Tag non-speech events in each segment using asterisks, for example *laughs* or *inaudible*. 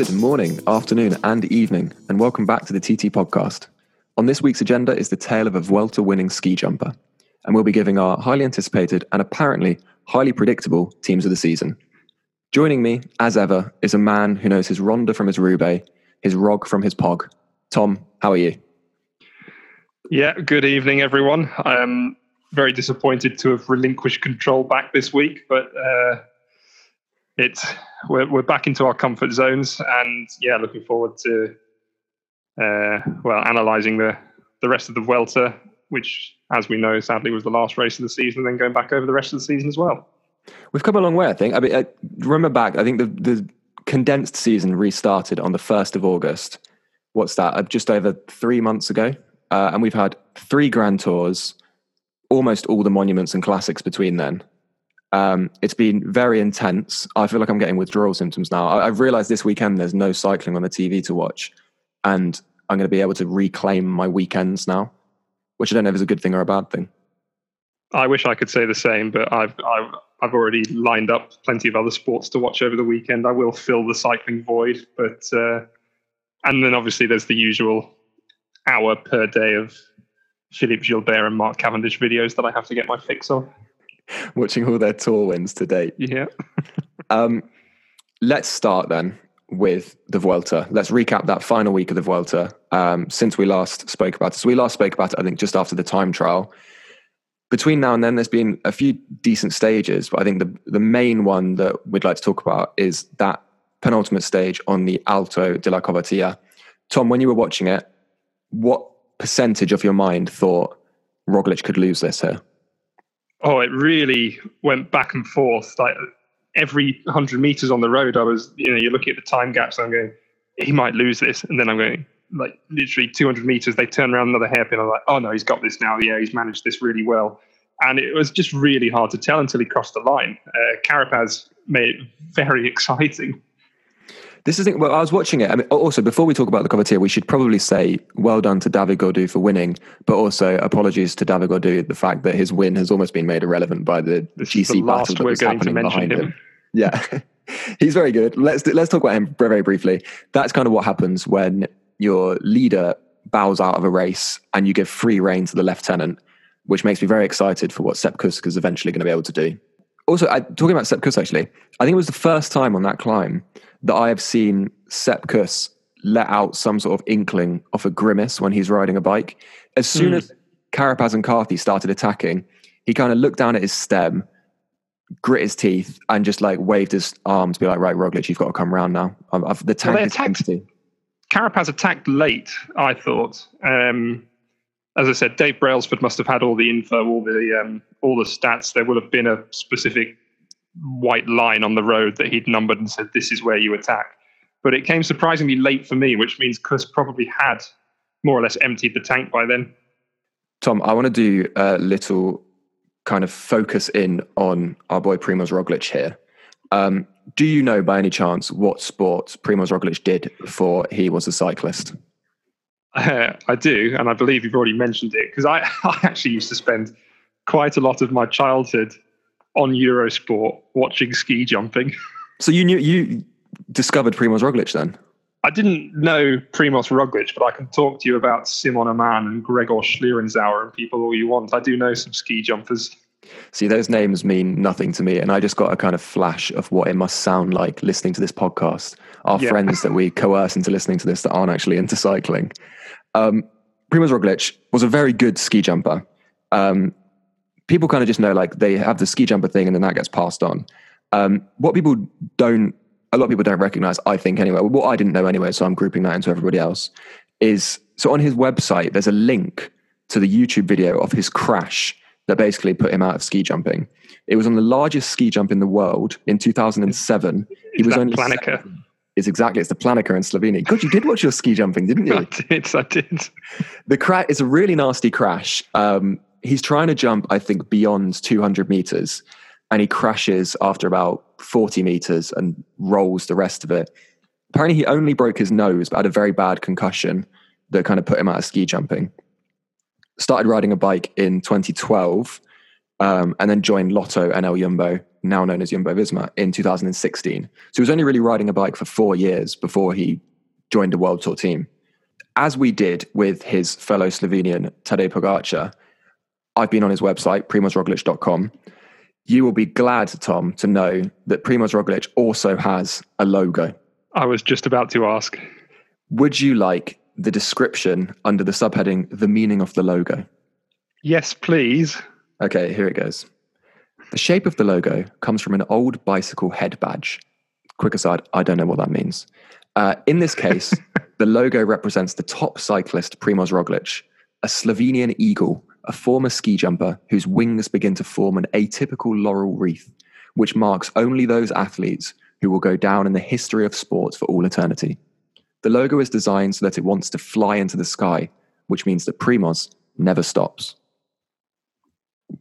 Good morning, afternoon, and evening, and welcome back to the TT podcast. On this week's agenda is the tale of a Vuelta winning ski jumper, and we'll be giving our highly anticipated and apparently highly predictable teams of the season. Joining me, as ever, is a man who knows his Ronda from his Roubaix, his Rog from his Pog. Tom, how are you? Yeah, good evening, everyone. I'm very disappointed to have relinquished control back this week, but uh, it's we're, we're back into our comfort zones, and yeah, looking forward to uh, well analysing the the rest of the Vuelta, which, as we know, sadly was the last race of the season, and then going back over the rest of the season as well. We've come a long way, I think. I mean, I remember back. I think the the condensed season restarted on the first of August. What's that? Uh, just over three months ago, uh, and we've had three Grand Tours, almost all the monuments and classics between then. Um, it's been very intense. I feel like I'm getting withdrawal symptoms now. I, have realized this weekend there's no cycling on the TV to watch, and I'm going to be able to reclaim my weekends now, which I don't know if is a good thing or a bad thing. I wish I could say the same, but I've I've I've already lined up plenty of other sports to watch over the weekend. I will fill the cycling void, but uh, and then obviously there's the usual hour per day of Philippe Gilbert and Mark Cavendish videos that I have to get my fix on. *laughs* Watching all their tour wins to date. Yeah. um, let's start then with the Vuelta. Let's recap that final week of the Vuelta um, since we last spoke about it. So we last spoke about it, I think, just after the time trial. Between now and then, there's been a few decent stages, but I think the the main one that we'd like to talk about is that penultimate stage on the Alto de la Covatilla. Tom, when you were watching it, what percentage of your mind thought Roglic could lose this here? Oh, it really went back and forth. Like every hundred meters on the road, I was, you know, you're looking at the time gaps. I'm going, he might lose this, and then I'm going, like literally 200 meters, they turn around another hairpin. I'm like, oh no, he's got this now. Yeah, he's managed this really well. And it was just really hard to tell until he crossed the line. Uh, Carapaz made it very *laughs* exciting. This is well, I was watching it. I mean, also before we talk about the Covatilla, we should probably say well done to David Gaudu for winning, but also apologies to David Gaudu the fact that his win has almost been made irrelevant by the this GC the battle that was happening behind him. him. Yeah, *laughs* he's very good. Let's let's talk about him very, very briefly. That's kind of what happens when your leader bows out of a race and you give free rein to the lieutenant, which makes me very excited for what Sepp Kuss is eventually going to be able to do. Also, I, talking about Sepp Kuss, actually, I think it was the first time on that climb that I have seen Sepp Kuss let out some sort of inkling of a grimace when he's riding a bike. As soon mm. as Carapaz and Carthy started attacking, he kind of looked down at his stem, grit his teeth, and just like waved his arm to be like, "Right, Roglic, you've got to come around now. I've, the tank well, is empty." Carapaz attacked late, I thought. Um, as I said, Dave Brailsford must have had all the info, all the um, all the stats. There would have been a specific white line on the road that he'd numbered and said, "This is where you attack." But it came surprisingly late for me, which means Kuss probably had more or less emptied the tank by then. Tom, I want to do a little kind of focus in on our boy Primoz Roglic here. Um, do you know by any chance what sport Primoz Roglic did before he was a cyclist? Uh, *laughs* I do, and I believe you've already mentioned it because I, *laughs* I actually used to spend quite a lot of my childhood on Eurosport watching ski jumping. *laughs* So you knew you discovered Primoz Roglic then? I didn't know Primoz Roglic, but I can talk to you about Simon Ammann and Gregor Schlierenzauer and people all you want. I do know some ski jumpers. See, those names mean nothing to me. And I just got a kind of flash of what it must sound like listening to this podcast. Our yeah. friends that we coerce into listening to this that aren't actually into cycling. Um, Primoz Roglic was a very good ski jumper. Um, people kind of just know like they have the ski jumper thing and then that gets passed on. Um, what people don't, a lot of people don't recognize, I think anyway, what I didn't know anyway, so I'm grouping that into everybody else, is so on his website, there's a link to the YouTube video of his crash that basically put him out of ski jumping. It was on the largest ski jump in the world in 2007. He was only Planica. It's exactly it's the Planica in Slovenia. God, you did watch your ski jumping, didn't you? *laughs* I did. I did. The crash is a really nasty crash. Um, he's trying to jump, I think, beyond 200 meters, and he crashes after about 40 meters and rolls the rest of it. Apparently, he only broke his nose, but had a very bad concussion that kind of put him out of ski jumping started riding a bike in 2012 um, and then joined Lotto NL Jumbo now known as Jumbo Visma, in 2016. So he was only really riding a bike for four years before he joined a World Tour team. As we did with his fellow Slovenian Tadej Pogacar, I've been on his website, primozroglic.com. You will be glad, Tom, to know that Primoz Roglic also has a logo. I was just about to ask. Would you like the description under the subheading, The Meaning of the Logo? Yes, please. Okay, here it goes. The shape of the logo comes from an old bicycle head badge. Quick aside, I don't know what that means. Uh, in this case, *laughs* the logo represents the top cyclist Primoz Roglic, a Slovenian eagle, a former ski jumper whose wings begin to form an atypical laurel wreath, which marks only those athletes who will go down in the history of sports for all eternity. The logo is designed so that it wants to fly into the sky, which means that Primoz never stops.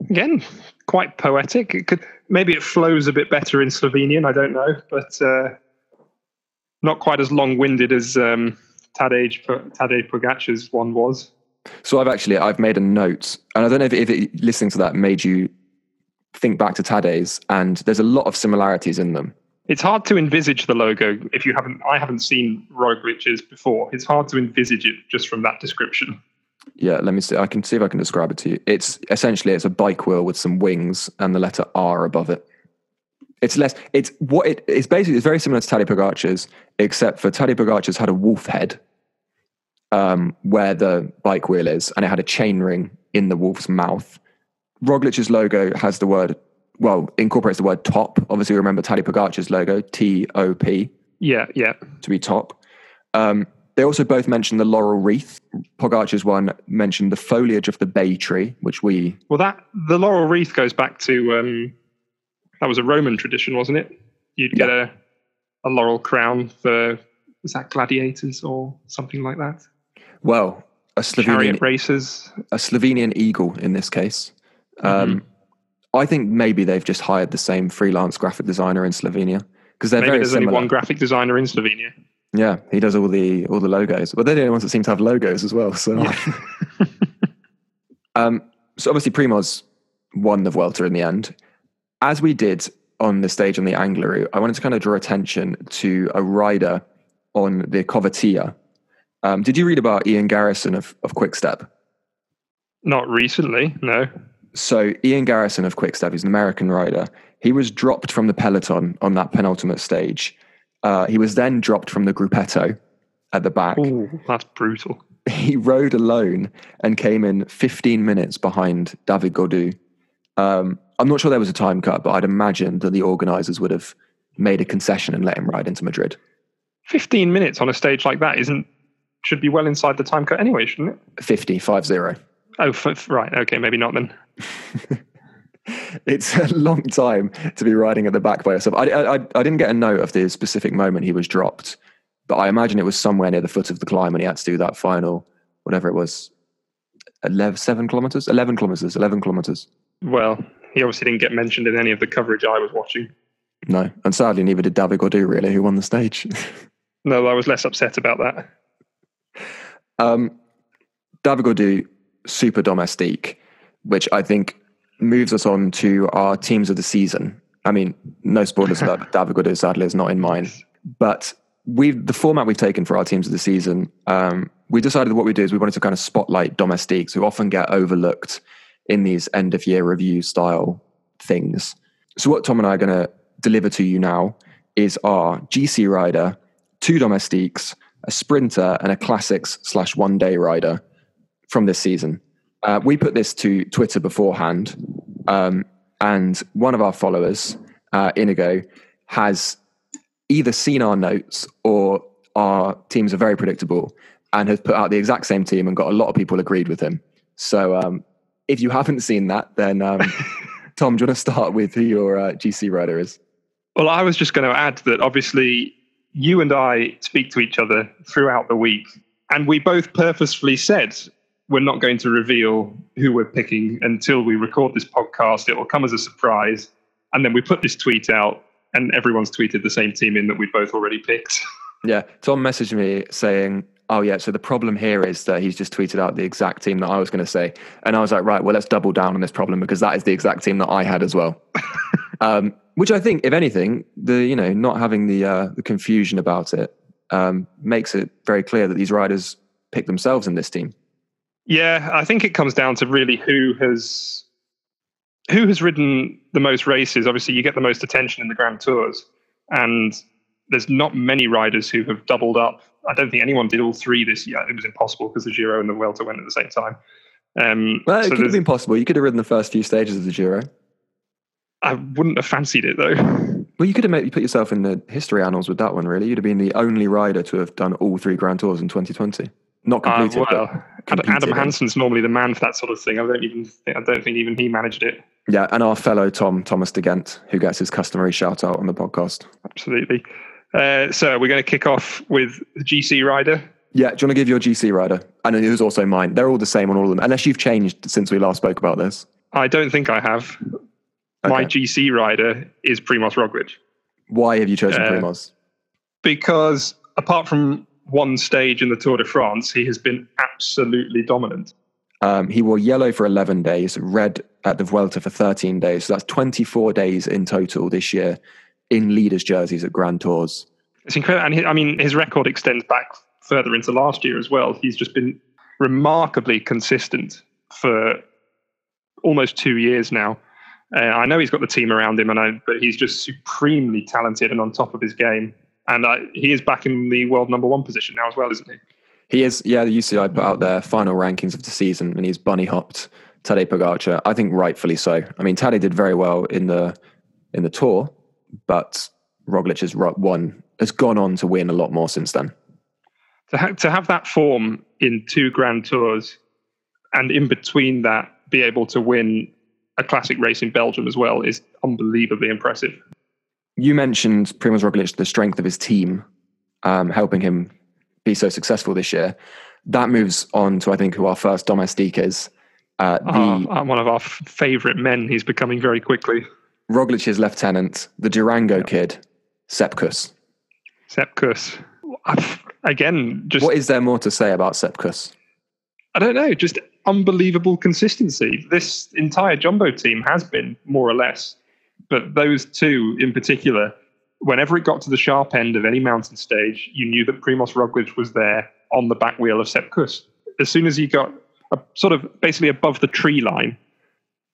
Again, quite poetic. It could maybe it flows a bit better in Slovenian. I don't know, but uh, not quite as long-winded as um, Tadej Tadej Pogacar's one was. So I've actually I've made a note, and I don't know if, if it, listening to that made you think back to Tadej's, and there's a lot of similarities in them. It's hard to envisage the logo if you haven't. I haven't seen Roglic's before. It's hard to envisage it just from that description. Yeah, let me see. I can see if I can describe it to you. It's essentially it's a bike wheel with some wings and the letter R above it. It's less. It's what it, it's basically. It's very similar to Tadej Pogacar's, except for Tadej Pogacar's had a wolf head, um, where the bike wheel is, and it had a chain ring in the wolf's mouth. Roglic's logo has the word, well, incorporates the word top. Obviously, remember Tadej Pogacar's logo, T O P. Yeah, yeah. To be top. Um, they also both mentioned the laurel wreath. Pogacar's one mentioned the foliage of the bay tree, which we. Well, that the laurel wreath goes back to um, that was a Roman tradition, wasn't it? You'd get yeah. a a laurel crown for was that gladiators or something like that? Well, a Slovenian chariot races, a Slovenian eagle in this case. Um, mm-hmm. I think maybe they've just hired the same freelance graphic designer in Slovenia because they're maybe very there's similar. only one graphic designer in Slovenia. Yeah, he does all the all the logos, but they're the only ones that seem to have logos as well. So, yeah. *laughs* um, so obviously Primoz won the Vuelta in the end. As we did on the stage on the Angliru, I wanted to kind of draw attention to a rider on the Covatilla. Um, did you read about Ian Garrison of, of Quickstep? Not recently, no. So Ian Garrison of Quickstep is an American rider. He was dropped from the peloton on that penultimate stage uh, he was then dropped from the gruppetto at the back. Ooh, that's brutal. *laughs* He rode alone and came in 15 minutes behind David Gaudu. Um, I'm not sure there was a time cut, but I'd imagine that the organisers would have made a concession and let him ride into Madrid. 15 minutes on a stage like that isn't should be well inside the time cut anyway, shouldn't it? 50, 5 0. Oh, f- right. Okay, maybe not then. *laughs* it's a long time to be riding at the back by yourself. I, I, I didn't get a note of the specific moment he was dropped, but I imagine it was somewhere near the foot of the climb and he had to do that final, whatever it was, 11, seven kilometers, 11 kilometers, 11 kilometers. Well, he obviously didn't get mentioned in any of the coverage I was watching. No, and sadly, neither did David Gaudu, really, who won the stage. *laughs* no, I was less upset about that. Um, David Gaudu, super domestique, which I think moves us on to our teams of the season. I mean, no spoilers about *laughs* David Gaudu, sadly, is not in mine. But we the format we've taken for our teams of the season, um, we decided what we do is we wanted to kind of spotlight domestiques who often get overlooked in these end of year review style things. So what Tom and I are going to deliver to you now is our GC rider, two domestiques, a sprinter, and a classics slash one day rider from this season. Uh, we put this to Twitter beforehand, um, and one of our followers, uh, Inigo, has either seen our notes or our teams are very predictable and has put out the exact same team and got a lot of people agreed with him. So um, if you haven't seen that, then um, *laughs* Tom, do you want to start with who your uh, GC rider is? Well, I was just going to add that obviously you and I speak to each other throughout the week, and we both purposefully said we're not going to reveal who we're picking until we record this podcast. It will come as a surprise. And then we put this tweet out, and everyone's tweeted the same team in that we both already picked. *laughs* Yeah. Tom messaged me saying, Oh, yeah. So the problem here is that he's just tweeted out the exact team that I was going to say. And I was like, Right, well, let's double down on this problem because that is the exact team that I had as well. *laughs* Um, which I think, if anything, the you know not having the uh, the confusion about it um, makes it very clear that these riders pick themselves in this team. Yeah, I think it comes down to really who has who has ridden the most races. Obviously, you get the most attention in the Grand Tours, and there's not many riders who have doubled up. I don't think anyone did all three this year. It was impossible because the Giro and the Vuelta went at the same time. Um, Well, it so could have been possible. You could have ridden the first few stages of the Giro. I wouldn't have fancied it though. Well, you could have maybe put yourself in the history annals with that one. Really, you'd have been the only rider to have done all three Grand Tours in 2020. Not Uh, completed, well, Adam, competed Adam. Hansen's normally the man for that sort of thing. I don't even think, I don't think even he managed it. yeah, and our fellow Tom Thomas De Gendt, who gets his customary shout out on the podcast. Absolutely. Uh, so we're going to kick off with the GC rider. Yeah, do you want to give your GC rider? And it was also mine. They're all the same on all of them, unless you've changed since we last spoke about this. I don't think I have. My GC rider is Primoz Roglic Why have you chosen Uh, Primoz? because apart from one stage in the Tour de France, he has been absolutely dominant. Um, he wore yellow for 11 days, red at the Vuelta for 13 days. So that's 24 days in total this year in leaders' jerseys at Grand Tours. It's incredible. And he, I mean, his record extends back further into last year as well. He's just been remarkably consistent for almost two years now. Uh, I know he's got the team around him, and I, but he's just supremely talented and on top of his game. And I, he is back in the world number one position now as well, isn't he? He is, yeah, the UCI put out their final rankings of the season and he's bunny hopped Tadej Pogacar. I think rightfully so. I mean, Tadej did very well in the in the tour, but Roglic has won, has gone on to win a lot more since then. To, ha- to have that form in two Grand Tours, and in between that, be able to win a classic race in Belgium as well is unbelievably impressive. You mentioned Primoz Roglic, the strength of his team, um, helping him be so successful this year. That moves on to, I think, who our first domestique is. Uh, the Ah, one of our f- favourite men. He's becoming very quickly. Roglic's lieutenant, the Durango kid, Sepp Kuss. Sepkus. Again, just What is there more to say about Sepp Kuss? I don't know, just unbelievable consistency. This entire Jumbo team has been more or less, but those two in particular, whenever it got to the sharp end of any mountain stage, you knew that Primoz Roglic was there on the back wheel of Sepp Kuss. As soon as he got a, sort of basically above the tree line,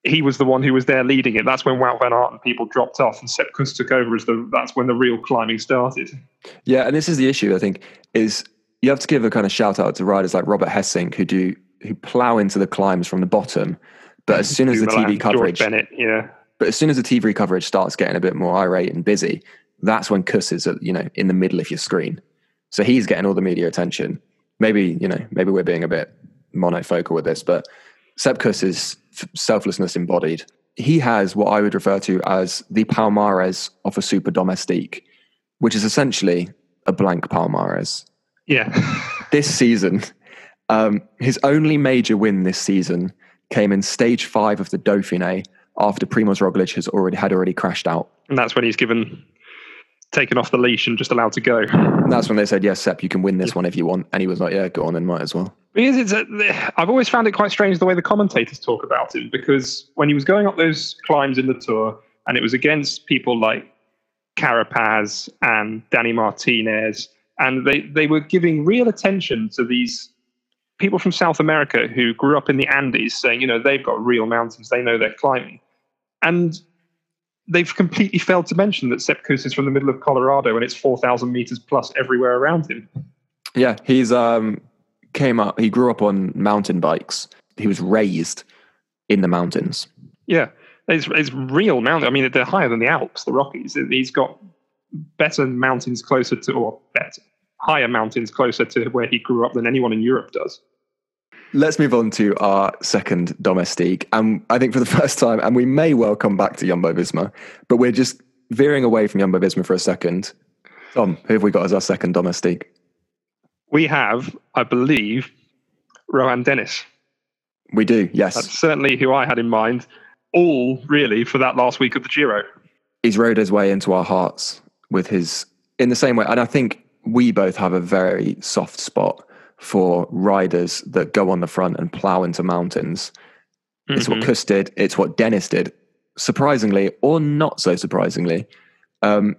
he was the one who was there leading it. That's when Wout van Aert and people dropped off, and Sepp Kuss took over as the. That's when the real climbing started. Yeah, and this is the issue. I think is you have to give a kind of shout out to riders like Robert Gesink who do who plow into the climbs from the bottom, but as soon as the TV coverage, Bennett, yeah. but as soon as the TV coverage starts getting a bit more irate and busy, that's when Kuss is at, you know in the middle of your screen. So he's getting all the media attention. Maybe you know maybe we're being a bit monofocal with this, but Sepp Kuss is selflessness embodied. He has what I would refer to as the Palmares of a super domestique, which is essentially a blank Palmares Yeah. this season, um, his only major win this season came in stage five of the Dauphiné after Primoz Roglic has already had already crashed out. and that's when he's given taken off the leash and just allowed to go. And that's when they said, "Yes, Sepp, you can win this one if you want." And he was like, "Yeah, go on, then might as well." Because it's a, I've always found it quite strange the way the commentators talk about him. Because when he was going up those climbs in the tour, and it was against people like Carapaz and Danny Martinez, and they they were giving real attention to these people from South America who grew up in the Andes, saying, you know, they've got real mountains, they know they're climbing, and they've completely failed to mention that Sepp Kuss is from the middle of Colorado and it's four thousand meters plus everywhere around him. Yeah, he's um, came up. He grew up on mountain bikes. He was raised in the mountains. Yeah, it's, it's real mountain. I mean, they're higher than the Alps, the Rockies. He's got better mountains closer to, or better, higher mountains closer to where he grew up than anyone in Europe does. Let's move on to our second domestique. And I think for the *laughs* first time, and we may well come back to Jumbo Visma, but we're just veering away from Jumbo Visma for a second. Tom, who have we got as our second domestique? We have, I believe, Rohan Dennis. We do, yes. That's certainly who I had in mind. All really for that last week of the Giro. he's rode his way into our hearts with his in the same way and i think we both have a very soft spot for riders that go on the front and plow into mountains it's what Mhm. Kuss did it's what dennis did surprisingly or not so surprisingly, um,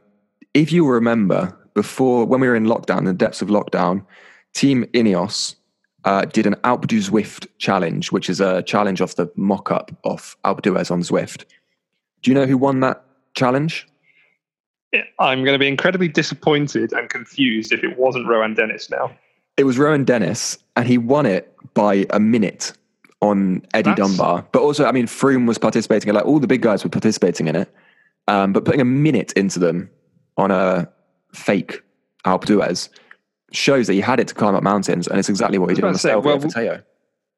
if you remember before when we were in lockdown, in the depths of lockdown, Team Ineos uh, did an Alpe du Zwift challenge, which is a challenge off the mock-up of Alpe d'Huez on Zwift. Do you know who won that challenge? I'm going to be incredibly disappointed and confused if it wasn't Rohan Dennis now. It was Rohan Dennis, and he won it by a minute on Eddie That's... Dunbar. But also, I mean, Froome was participating, like all the big guys were participating in it. Um, but putting a minute into them on a fake Alpe d'Huez shows that he had it to climb up mountains, and it's exactly what he did on the say, well, for Teo.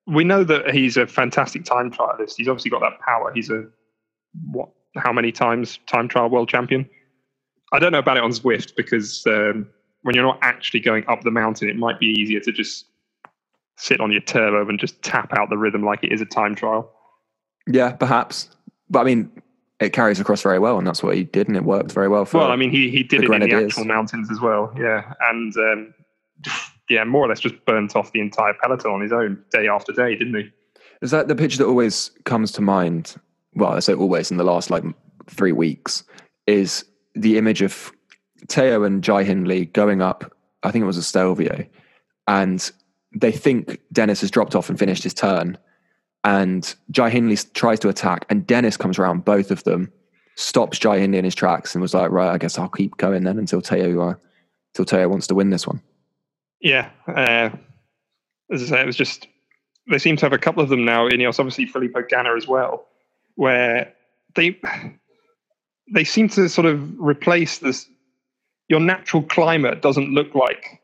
We know that he's a fantastic time trialist. He's obviously got that power. He's a what? How many times time trial world champion? I don't know about it on Zwift because um, when you're not actually going up the mountain, it might be easier to just sit on your turbo and just tap out the rhythm like it is a time trial. Yeah, perhaps. But I mean, it carries across very well, and that's what he did, and it worked very well. For well, I mean, he he did it Grenadiers. in the actual mountains as well. Yeah, and um, *laughs* yeah, more or less just burnt off the entire peloton on his own day after day, didn't he? Is that the picture that always comes to mind? Well, I say always in the last like three weeks is the image of Teo and Jai Hindley going up. I think it was a Stelvio, and they think Dennis has dropped off and finished his turn, and Jai Hindley tries to attack, and Dennis comes around both of them, stops Jai Hindley in his tracks, and was like, "Right, I guess I'll keep going then until Teo, uh, until Teo wants to win this one." Yeah, uh, as I say, it was just they seem to have a couple of them now. Ineos, obviously Filippo Ganna as well, where they they seem to sort of replace this. Your natural climate doesn't look like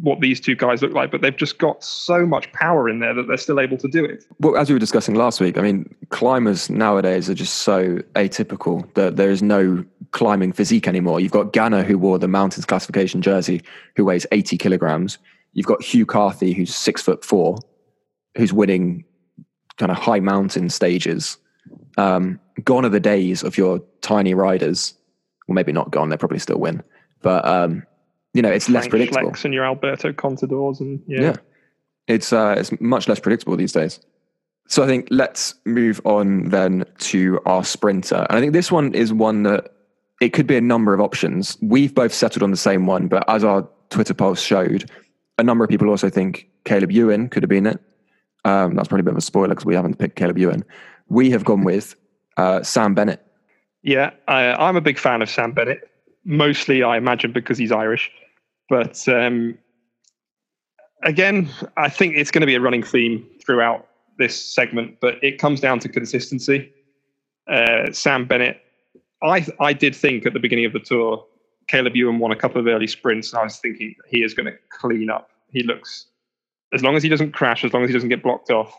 what these two guys look like, but they've just got so much power in there that they're still able to do it. Well, as we were discussing last week, I mean, climbers nowadays are just so atypical that there is no climbing physique anymore. You've got Ganna, who wore the mountains classification jersey, who weighs 80 kilograms. You've got Hugh Carthy, who's six foot four, who's winning kind of high mountain stages. Um, gone are the days of your tiny riders. Well, maybe not gone. They probably still win, but um, you know, it's Frank less predictable. Schlecks and your Alberto Contadors and yeah. yeah. It's uh, it's much less predictable these days. So I think let's move on then to our sprinter. And I think this one is one that it could be a number of options. We've both settled on the same one, but as our Twitter poll showed, a number of people also think Caleb Ewan could have been it. Um, that's probably a bit of a spoiler because we haven't picked Caleb Ewan. We have gone with uh, Sam Bennett. Yeah, I, I'm a big fan of Sam Bennett. Mostly, I imagine, because he's Irish. But um, again, I think it's going to be a running theme throughout this segment, but it comes down to consistency. Uh, Sam Bennett, I I did think at the beginning of the tour, Caleb Ewan won a couple of early sprints, and I was thinking he is going to clean up. He looks, as long as he doesn't crash, as long as he doesn't get blocked off,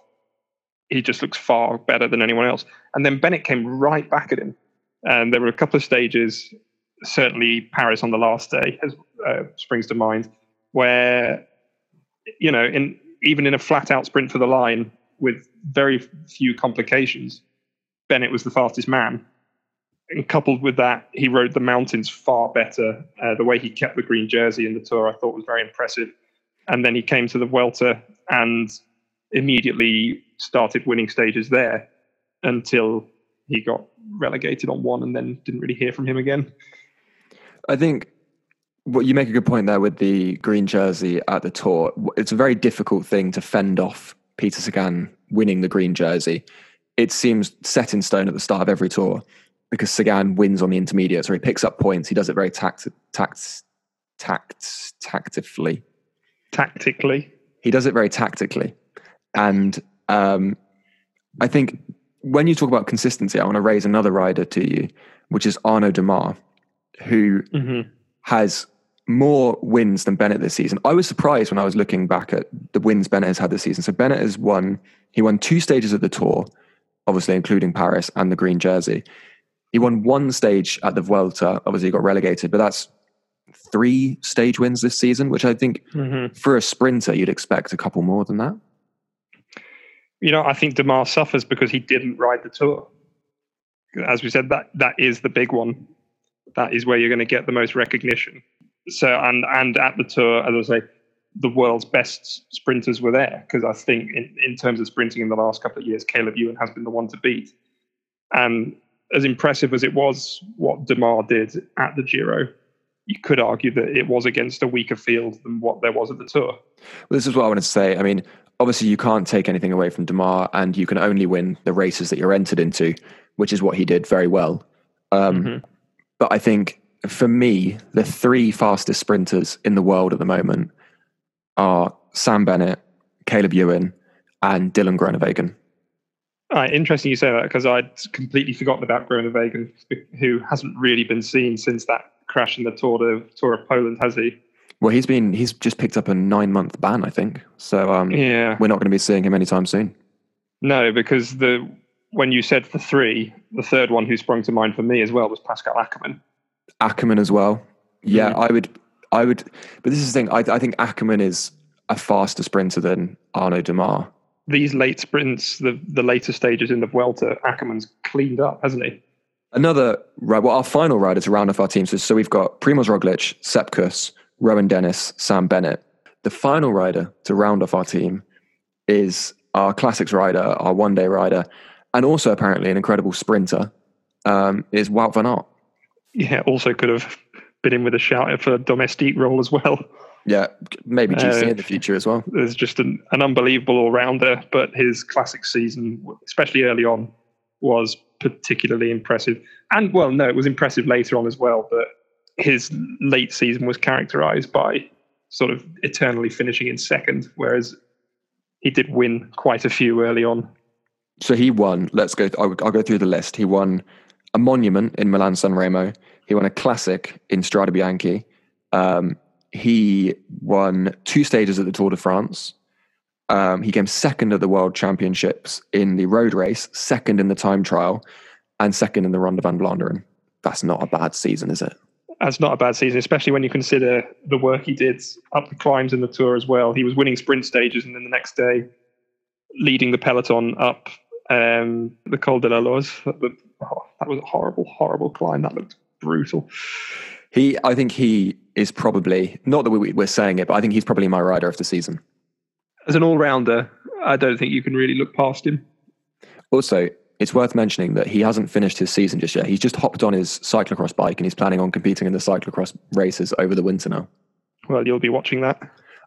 he just looks far better than anyone else. And then Bennett came right back at him, and there were a couple of stages certainly Paris on the last day has, uh, springs to mind, where you know, in even in a flat out sprint for the line with very few complications, Bennett was the fastest man. And coupled with that, he rode the mountains far better. Uh, the way he kept the green jersey in the tour, I thought was very impressive. And then he came to the Vuelta and immediately started winning stages there until he got relegated on one and then didn't really hear from him again. I think what you make a good point there with the green jersey at the tour. It's a very difficult thing to fend off Peter Sagan winning the green jersey. It seems set in stone at the start of every tour because Sagan wins on the intermediates or he picks up points. He does it very tact, tact, tact, tactifully. Tactically. He does it very tactically. And um, I think when you talk about consistency, I want to raise another rider to you, which is Arnaud Démare, who mm-hmm. has more wins than Bennett this season. I was surprised when I was looking back at the wins Bennett has had this season. So Bennett has won, he won two stages of the tour, obviously including Paris and the green jersey. He won one stage at the Vuelta, obviously he got relegated, but that's three stage wins this season, which I think mm-hmm. for a sprinter, you'd expect a couple more than that. You know, I think Démare suffers because he didn't ride the tour. As we said, that that is the big one that is where you're going to get the most recognition. So, and and at the tour, as I say, the world's best sprinters were there because I think in, in terms of sprinting in the last couple of years, Caleb Ewan has been the one to beat. And as impressive as it was what Démare did at the Giro, you could argue that it was against a weaker field than what there was at the Tour. Well, this is what I wanted to say. I mean, obviously, you can't take anything away from Démare, and you can only win the races that you're entered into, which is what he did very well. Um, mm-hmm. But I think for me, the three fastest sprinters in the world at the moment are Sam Bennett, Caleb Ewan, and Dylan Groenewegen. Uh, interesting you say that because I'd completely forgotten about Groenewegen, who hasn't really been seen since that crash in the Tour of Tour of Poland, has he? Well, he's been he's just picked up a nine month ban, I think. So um, yeah, we're not going to be seeing him anytime soon. No, because the when you said the three, the third one who sprung to mind for me as well was Pascal Ackermann. Ackermann as well. Yeah, mm. I would, I would, but this is the thing. I, I think Ackermann is a faster sprinter than Arnaud Démare. These late sprints, the the later stages in the Vuelta, Ackermann's cleaned up, hasn't he? Another right. Well, our final riders to round off our teams. So, so we've got Primoz Roglic, Sepp Kuss, Rohan Dennis, Sam Bennett. The final rider to round off our team is our classics rider, our one day rider, and also apparently an incredible sprinter. Um, is Wout van Aert yeah, also could have been in with a shout for a domestique role as well. Yeah, maybe GC uh, in the future as well. There's just an, an unbelievable all rounder, but his classic season, especially early on, was particularly impressive. And well, no, it was impressive later on as well, but his late season was characterized by sort of eternally finishing in second, whereas he did win quite a few early on. So he won. Let's go. I'll, I'll go through the list. He won a monument in Milan San Remo. He won a classic in Strade Bianche. Um, he won two stages at the Tour de France. Um, he came second at the World Championships in the road race, second in the time trial, and second in the Ronde van Vlaanderen. That's not a bad season, is it? That's not a bad season, especially when you consider the work he did up the climbs in the Tour as well. He was winning sprint stages, and then the next day, leading the peloton up um, the Col de la Loze, oh, that was a horrible, horrible climb. That looked brutal. He, I think he is probably not that we, we're saying it, but I think he's probably my rider of the season. As an all-rounder, I don't think you can really look past him. Also, it's worth mentioning that he hasn't finished his season just yet. He's just hopped on his cyclocross bike and he's planning on competing in the cyclocross races over the winter now. Well, you'll be watching that.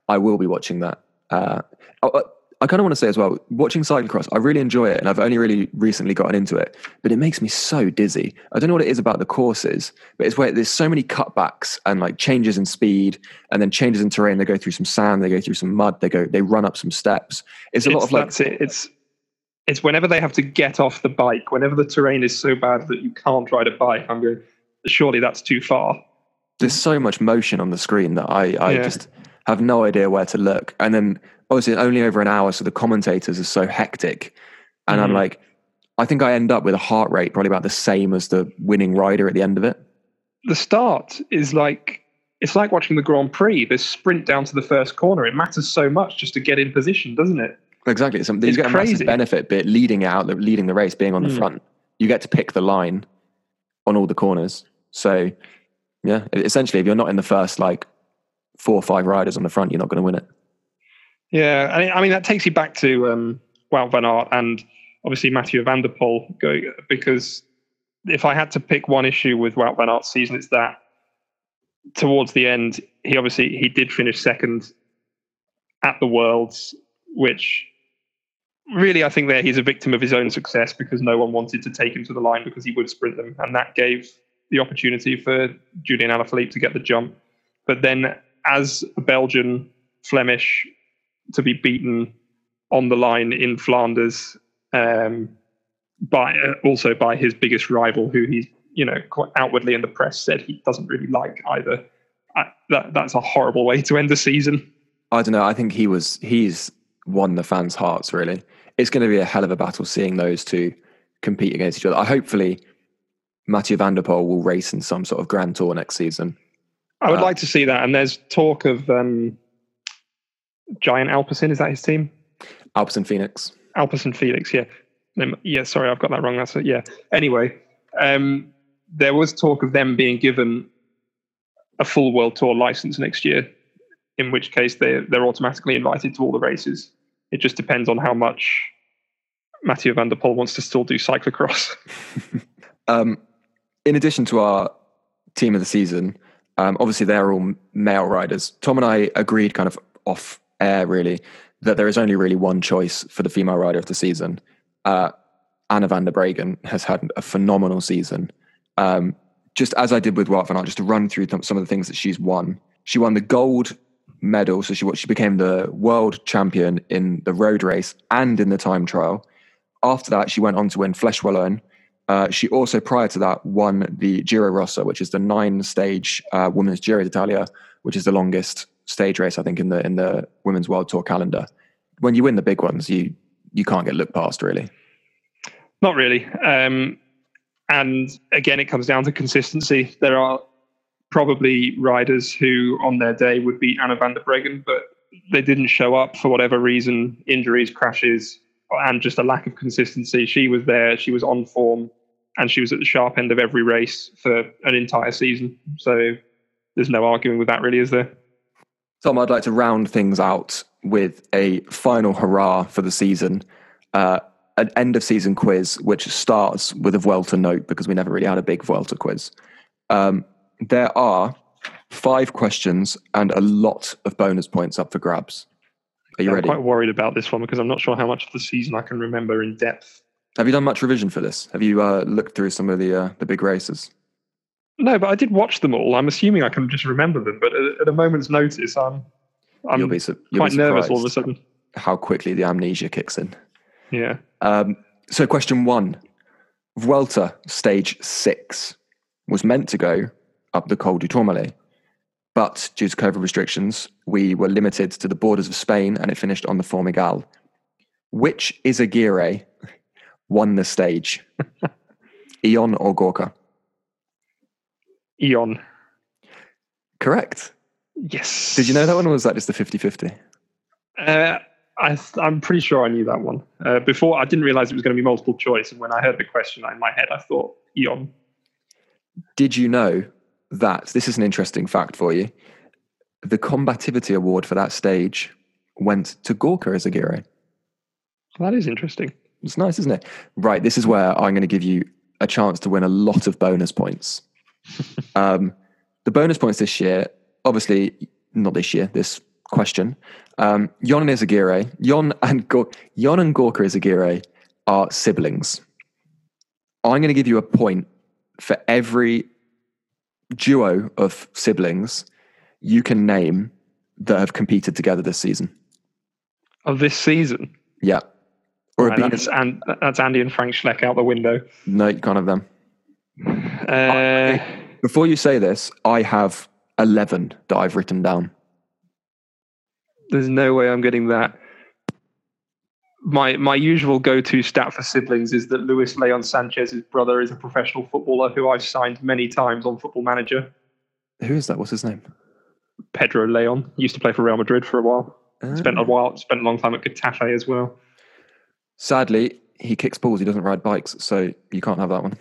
I will be watching that. Uh, oh, uh I kind of want to say as well, watching cyclocross, I really enjoy it, and I've only really recently gotten into it. But it makes me so dizzy. I don't know what it is about the courses, but it's where there's so many cutbacks and like changes in speed, and then changes in terrain. They go through some sand, they go through some mud, they go, they run up some steps. It's a it's, lot of like. It. It's it's whenever they have to get off the bike, whenever the terrain is so bad that you can't ride a bike. I'm going. Surely that's too far. There's so much motion on the screen that I I yeah. just have no idea where to look, and then obviously only over an hour, so the commentators are so hectic. And mm. I'm mm-hmm. like, I think I end up with a heart rate probably about the same as the winning rider at the end of it. The start is like it's like watching the Grand Prix. This sprint down to the first corner. It matters so much just to get in position, doesn't it? Exactly. So you get a massive benefit, but leading out, leading the race, being on the mm. front, you get to pick the line on all the corners. So, yeah, essentially, if you're not in the first like four or five riders on the front, you're not going to win it. Yeah, I mean, I mean that takes you back to um, Wout van Aert and obviously Mathieu van der Poel going because if I had to pick one issue with Wout van Aert's season, it's that towards the end he obviously he did finish second at the Worlds, which really I think there he's a victim of his own success because no one wanted to take him to the line because he would sprint them, and that gave the opportunity for Julian Alaphilippe to get the jump. But then, as a Belgian, Flemish, to be beaten on the line in Flanders um, by uh, also by his biggest rival, who he's you know quite outwardly in the press said he doesn't really like either. I, that that's a horrible way to end the season. I don't know. I think he was he's won the fans' hearts. Really, it's going to be a hell of a battle seeing those two compete against each other. I hopefully Mathieu van der Poel will race in some sort of Grand Tour next season. I would uh, like to see that. And there's talk of um, Giant Alpecin. Is that his team? Alpecin Fenix. Alpecin Fenix. Yeah. Yeah. Sorry, I've got that wrong. That's it. Yeah. Anyway, um, there was talk of them being given a full world tour license next year, in which case they they're automatically invited to all the races. It just depends on how much Mathieu van der Poel wants to still do cyclocross. *laughs* Um, in addition to our team of the season, um, obviously they're all male riders. Tom and I agreed, kind of off air, really, that there is only really one choice for the female rider of the season. Uh, Anna van der Breggen has had a phenomenal season. Um, just as I did with Wout van Aert, just to run through th- some of the things that she's won. She won the gold medal, so she she became the world champion in the road race and in the time trial. After that, she went on to win Flèche Wallonne. Uh, she also, prior to that, won the Giro Rosa, which is the nine-stage uh, women's Giro d'Italia, which is the longest stage race I think in the in the women's world tour calendar. When you win the big ones, you you can't get looked past really. Not really. Um, and again, it comes down to consistency. There are probably riders who, on their day, would beat Anna van der Breggen, but they didn't show up for whatever reason injuries, crashes, and just a lack of consistency. She was there, she was on form, and she was at the sharp end of every race for an entire season. So there's no arguing with that, really, is there? Tom, I'd like to round things out with a final hurrah for the season. Uh, an end of season quiz, which starts with a Vuelta note because we never really had a big Vuelta quiz. Um, there are five questions and a lot of bonus points up for grabs. Are you I'm ready? quite worried about this one because I'm not sure how much of the season I can remember in depth. Have you done much revision for this? Have you uh, looked through some of the uh, the big races? No, but I did watch them all. I'm assuming I can just remember them, but at, at a moment's notice, I'm I'm you'll be, su- you'll quite be nervous all of a sudden. how quickly the amnesia kicks in. Yeah. Um, so, question one Vuelta stage six was meant to go up the Col du Tourmalet, but due to COVID restrictions, we were limited to the borders of Spain and it finished on the Formigal. Which Izagirre won the stage? *laughs* Ion or Gorka? Ion. Correct. Yes. Did you know that one or was that just a 50 50? Uh, I, I'm pretty sure I knew that one. Uh, before, I didn't realize it was going to be multiple choice. And when I heard the question in my head, I thought Ion. Did you know that this is an interesting fact for you? The combativity award for that stage went to Gorka Izagirre. That is interesting. It's nice, isn't it? Right. This is where I'm going to give you a chance to win a lot of bonus points. Um, the bonus points this year, obviously not this year. This question, um, Jon and Izagirre, Jon and Gor- Jon and Gorka Izagirre are siblings. I'm going to give you a point for every duo of siblings you can name that have competed together this season. Of this season. Yeah. Or Right, that's, and, that's Andy and Frank Schleck out the window. no, you can't have them. Uh, Before you say this, I have 11 that I've written down. there's no way I'm getting that. My my usual go-to stat for siblings is that Luis Leon Sanchez's brother is a professional footballer who I've signed many times on Football Manager. Who is that? What's his name? Pedro Leon used to play for Real Madrid for a while. Spent a Ah. while, spent a long time at Getafe as well. Sadly, he kicks balls. He doesn't ride bikes, so you can't have that one.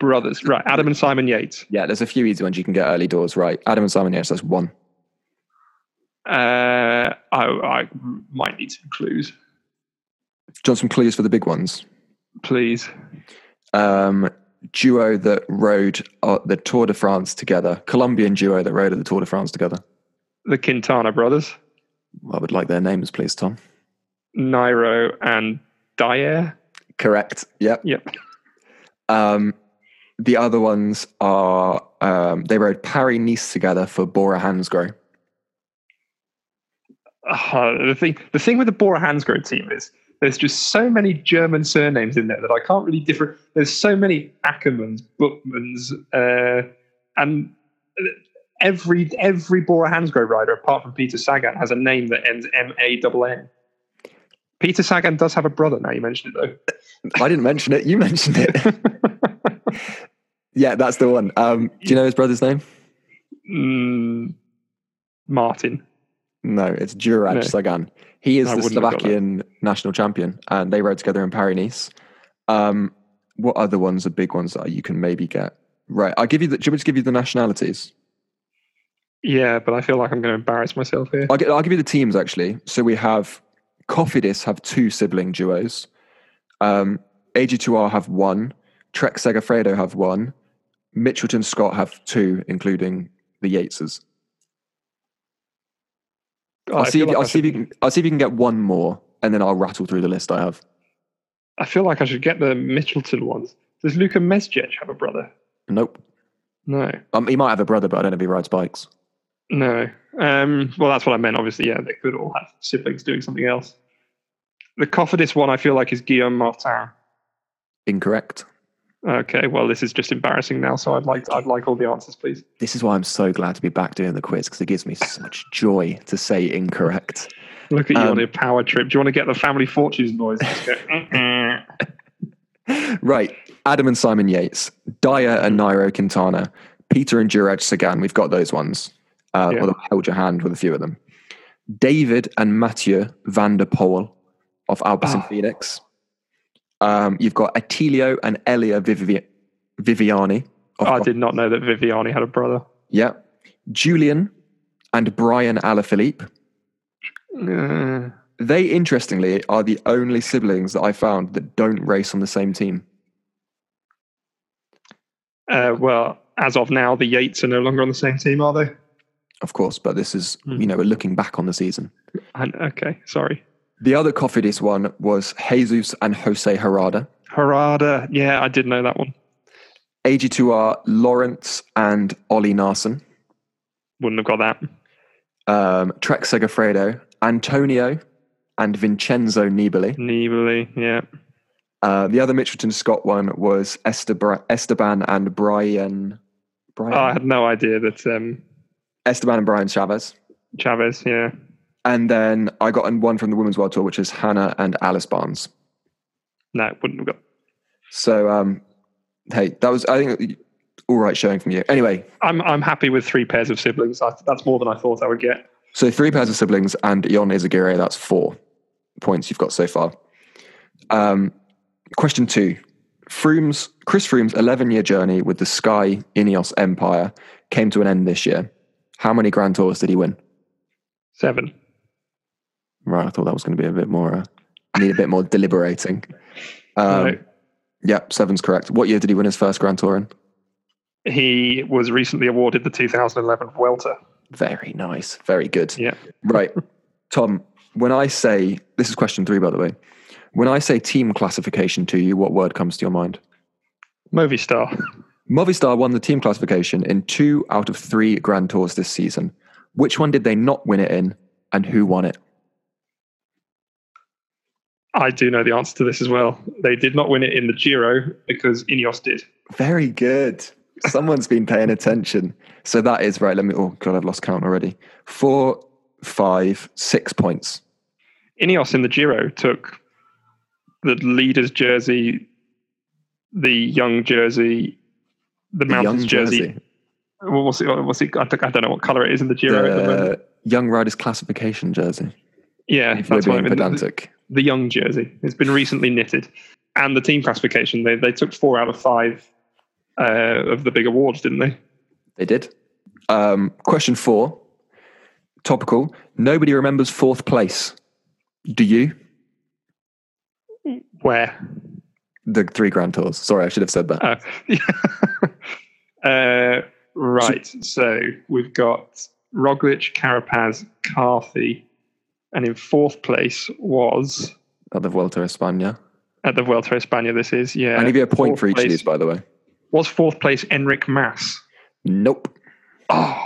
Brothers, right? Adam and Simon Yates. Yeah, there's a few easy ones you can get early doors. Right, Adam and Simon. Yates, that's one. Uh, I, I might need some clues, Do some clues for the big ones? please. Um, duo that rode uh, the Tour de France together. Colombian duo that rode at the Tour de France together. The Quintana brothers, I would like their names, please, Tom. Nairo and Dayer. Correct. Yep. Yep. Um, the other ones are um, they rode Paris Nice together for Bora Hansgrohe. Uh, the thing, the thing with the Bora Hansgrohe team is there's just so many German surnames in there that I can't really differ. There's so many Ackermans, Bookmans, uh, and every every Bora Hansgrohe rider apart from Peter Sagan has a name that ends M A N N. Peter Sagan does have a brother. Now you mentioned it though. I didn't mention it. You mentioned it. *laughs* yeah, that's the one. Um, do you know his brother's name? Mm, Martin. No, it's Juraj No. Sagan. He is I the wouldn't have got that. Slovakian national champion, and they rode together in Paris Nice. Um, what other ones are big ones that you can maybe get? Right, I'll give you the. Want me to give you the nationalities? Yeah, but I feel like I'm going to embarrass myself here. I'll, gi- I'll give you the teams actually. So we have Cofidis have two sibling duos. Um, AG2R have one. Trek Segafredo have one. Mitchelton Scott have two, including the Yateses. Oh, I'll see, if, like I'll I see if you can. I'll see if you can get one more, and then I'll rattle through the list I have. I feel like I should get the Mitchelton ones. Does Luka Mezgec have a brother? Nope. No. Um, he might have a brother, but I don't know if he rides bikes. No. Um, well, that's what I meant. Obviously, yeah, they could all have siblings doing something else. The Cofidis one, I feel like, is Guillaume Martin. Incorrect. Okay, well, this is just embarrassing now. So I'd like, I'd like all the answers, please. This is why I'm so glad to be back doing the quiz because it gives me such joy to say incorrect. Look at you Um, on your power trip. Do you want to get the family fortunes noise? Go, "Mm-mm." *laughs* Right. Adam and Simon Yates, Dayer and Nairo Quintana, Peter and Juraj Sagan. We've got those ones. Uh, Yeah. Although I held your hand with a few of them. David and Mathieu van der Poel of Alpes and Ah. Fenix. Um, you've got Attilio and Elia Vivi- Viviani. Of I did not know that Viviani had a brother. Yeah. Julian and Bryan Alaphilippe. Uh, They, interestingly, are the only siblings that I found that don't race on the same team. uh, well, as of now, the Yates are no longer on the same team, are they? Of course, but this is, Hmm. you know, we're looking back on the season. And, okay, sorry. The other Cofidis one was Jesus and Jose Herrada. Harada, yeah, I did know that one. AG2R, Lawrence and Ollie Naesen. Wouldn't have got that. Um, Trek Segafredo, Antonio and Vincenzo Nibali. Nibali, yeah. Uh, the other Mitchelton Scott one was Estebra- Esteban and Brian. Brian? Oh, I had no idea that um, Esteban and Brian Chaves. Chaves, yeah. And then I got one from the Women's World Tour, which is Hannah and Alice Barnes. No, wouldn't have got. So, um, hey, that was, I think, all right showing from you. Anyway, I'm I'm happy with three pairs of siblings. I, that's more than I thought I would get. so three pairs of siblings and Ion Izagirre, that's four points you've got so far. Um, question two Froome's, Chris Froome's 11 year journey with the Sky Ineos Empire came to an end this year. How many Grand Tours did he win? Seven. Right, I thought that was going to be a bit more, uh, need a bit more deliberating. *laughs* Um, No. Yeah, seven's correct. What year did he win his first Grand Tour in? He was recently awarded the 2011 Vuelta. Very nice. Very good. Yeah. Right. Tom, when I say, this is question three, by the way. When I say team classification to you, what word comes to your mind? Movistar. Movistar won the team classification in two out of three Grand Tours this season. Which one did they not win it in, and who won it? I do know the answer to this as well. They did not win it in the Giro because Ineos did. Very good. Someone's been paying attention. So that is right. Let me. Oh God, I've lost count already. Four, five, six points. Ineos in the Giro took the leader's jersey, the young jersey, the, The mountain's jersey. jersey. What was it? What was it? I don't know what color it is in the Giro at the moment. The young riders classification jersey. Yeah, If we're that's I being. Pedantic. The young jersey. It's been recently knitted, and the team classification. They they took four out of five uh, of the big awards, didn't they? They did. Um, question four. Topical. Nobody remembers fourth place. Do you? Where? The three Grand Tours. Sorry, I should have said that. Oh. *laughs* uh, right. So we've got Roglic, Carapaz, Carthy, and in fourth place was At the Vuelta a España. at the Vuelta a España. This is yeah. I'll give you a point Fourth for each of these, by the way. Was fourth place Enric Mas? Nope. Oh,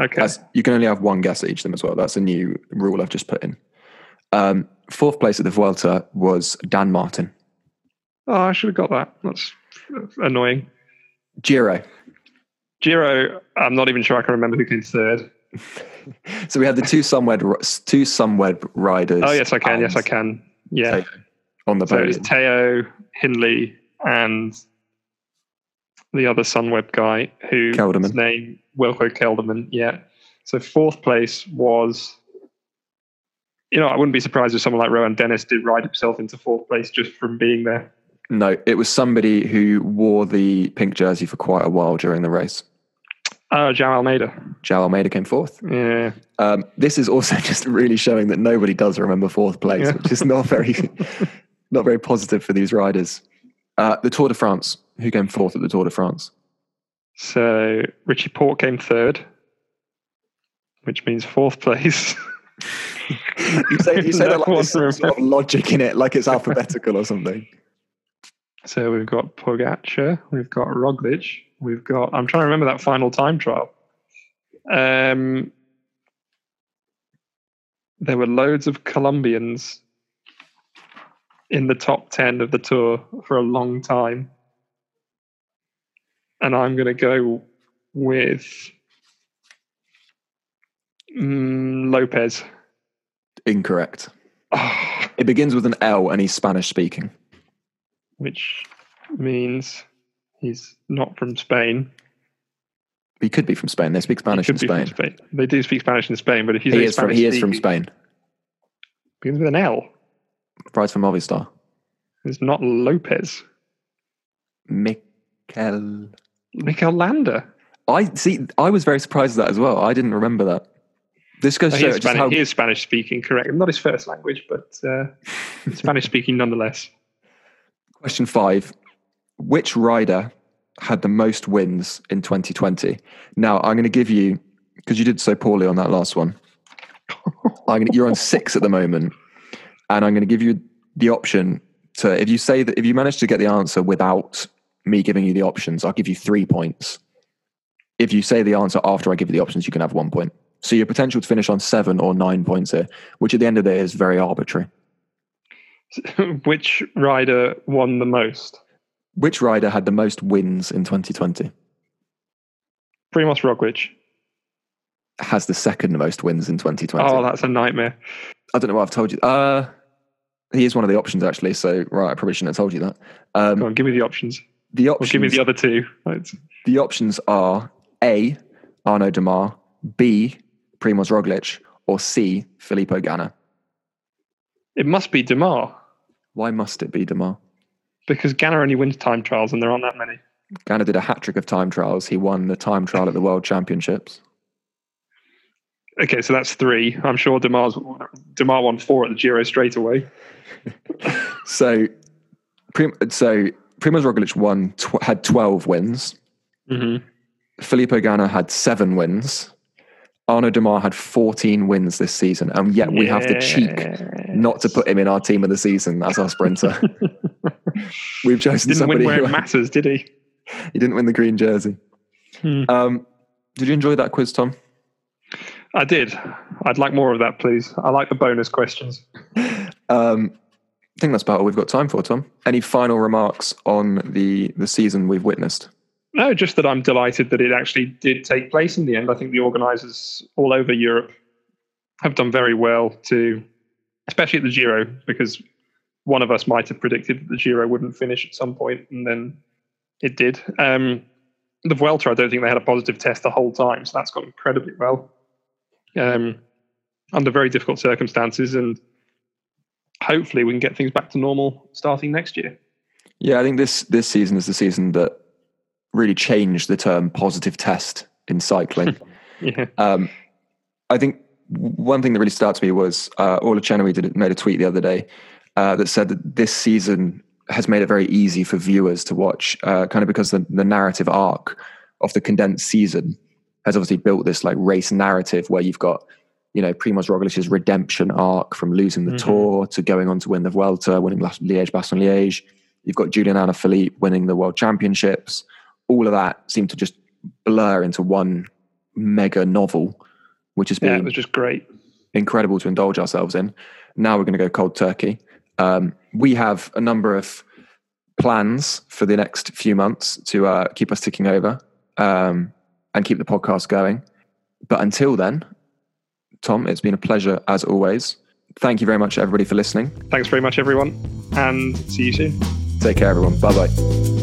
okay. That's, you can only have one guess at each of them as well. That's a new rule I've just put in. Um, fourth place at the Vuelta was Dan Martin. oh, I should have got that. That's annoying. Giro. Giro. I'm not even sure I can remember who came third. *laughs* So we had the two Sunweb two Sunweb riders. Oh yes, I can. Yes, I can. Yeah. Tao on the So podium. Tao, Hindley, and the other Sunweb guy who Kelderman. his name Wilco Kelderman. Yeah. So fourth place was. You know, I wouldn't be surprised if someone like Rohan Dennis did ride himself into fourth place just from being there. No, it was somebody who wore the pink jersey for quite a while during the race. Oh, João Almeida. João Almeida came fourth. Yeah. Um, this is also *laughs* just really showing that nobody does remember fourth place, Yeah. which is not very, *laughs* not very positive for these riders. Uh, the Tour de France. Who came fourth at the Tour de France? So Richie Porte came third, which means fourth place. *laughs* you say, you say that like there's some sort of logic in it, like it's alphabetical or something. So we've got Pogacar, we've got Roglic, we've got. I'm trying to remember that final time trial. Um, there were loads of Colombians in the top 10 of the tour for a long time. And I'm going to go with mm, Lopez. Incorrect. Oh. It begins with an L and he's Spanish speaking. Which means he's not from Spain. He could be from Spain. They speak Spanish in Spain. Spain. They do speak Spanish in Spain, but if you he, is from, he is from Spain. Begins with an L. Prize from Movistar. It's not Lopez. Mikel. Mikel Landa. I see. I was very surprised at that as well. I didn't remember that. This goes oh, to Spanish, how... he is Spanish speaking, correct? Not his first language, but uh, *laughs* Spanish speaking nonetheless. Question five: Which rider had the most wins in 2020? Now I'm going to give you because you did so poorly on that last one. *laughs* Gonna, you're on six at the moment, and I'm going to give you the option to if you say that if you manage to get the answer without me giving you the options, I'll give you three points. If you say the answer after I give you the options, you can have one point. So your potential to finish on seven or nine points here, which at the end of the day is very arbitrary. *laughs* Which rider won the most? Which rider had the most wins in 2020? Primoz Roglic has the second most wins in 2020. Oh, that's a nightmare. I don't know what I've told you. Uh, he is one of the options actually. So right, I probably shouldn't have told you that. Um, Go on, give me the options. The options. Or give me the other two. Right. The options are A. Arnaud Démare, B. Primoz Roglic, or C. Filippo Ganna. It must be Demar. Why must it be Démare? Because Ganna only wins time trials, and there aren't that many. Ganna did a hat trick of time trials. He won the time trial at the World Championships. Okay, so that's three. I'm sure Démare's Démare won four at the Giro straight away. *laughs* so, so Primoz Roglic won tw- had 12 wins. Mm-hmm. Filippo Ganna had seven wins. Arnaud Démare had 14 wins this season, and yet we yes. have the cheek not to put him in our team of the season as our sprinter. *laughs* We've chosen didn't somebody win where who, it matters, did he? He didn't win the green jersey. Hmm. Um, did you enjoy that quiz, Tom? I did. I'd like more of that, please. I like the bonus questions. Um, I think that's about all we've got time for, Tom. Any final remarks on the the season we've witnessed? No, just that I'm delighted that it actually did take place in the end. I think the organisers all over Europe have done very well to, especially at the Giro, because one of us might have predicted that the Giro wouldn't finish at some point, and then it did. Um, the Vuelta, I don't think they had a positive test the whole time, so that's gone incredibly well um, under very difficult circumstances, and hopefully we can get things back to normal starting next year. Yeah, I think this this season is the season that really changed the term positive test in cycling. *laughs* yeah. Um, I think one thing that really started me was uh, Orla Chennaoui did made a tweet the other day uh, that said that this season has made it very easy for viewers to watch, uh, kind of because the, the narrative arc of the condensed season has obviously built this like race narrative where you've got you know Primoz Roglic's redemption arc from losing the mm-hmm. Tour to going on to win the Vuelta, winning Liège, Bastogne Liège. You've got Julian Alaphilippe winning the World Championships. All of that seemed to just blur into one mega novel, which has been yeah, it was just great, incredible to indulge ourselves in. Now we're going to go cold turkey. Um, we have a number of plans for the next few months to uh, keep us ticking over. Um, and keep the podcast going. But until then, Tom, it's been a pleasure as always. Thank you very much, everybody, for listening. Thanks very much, everyone, and see you soon. Take care, everyone. Bye bye.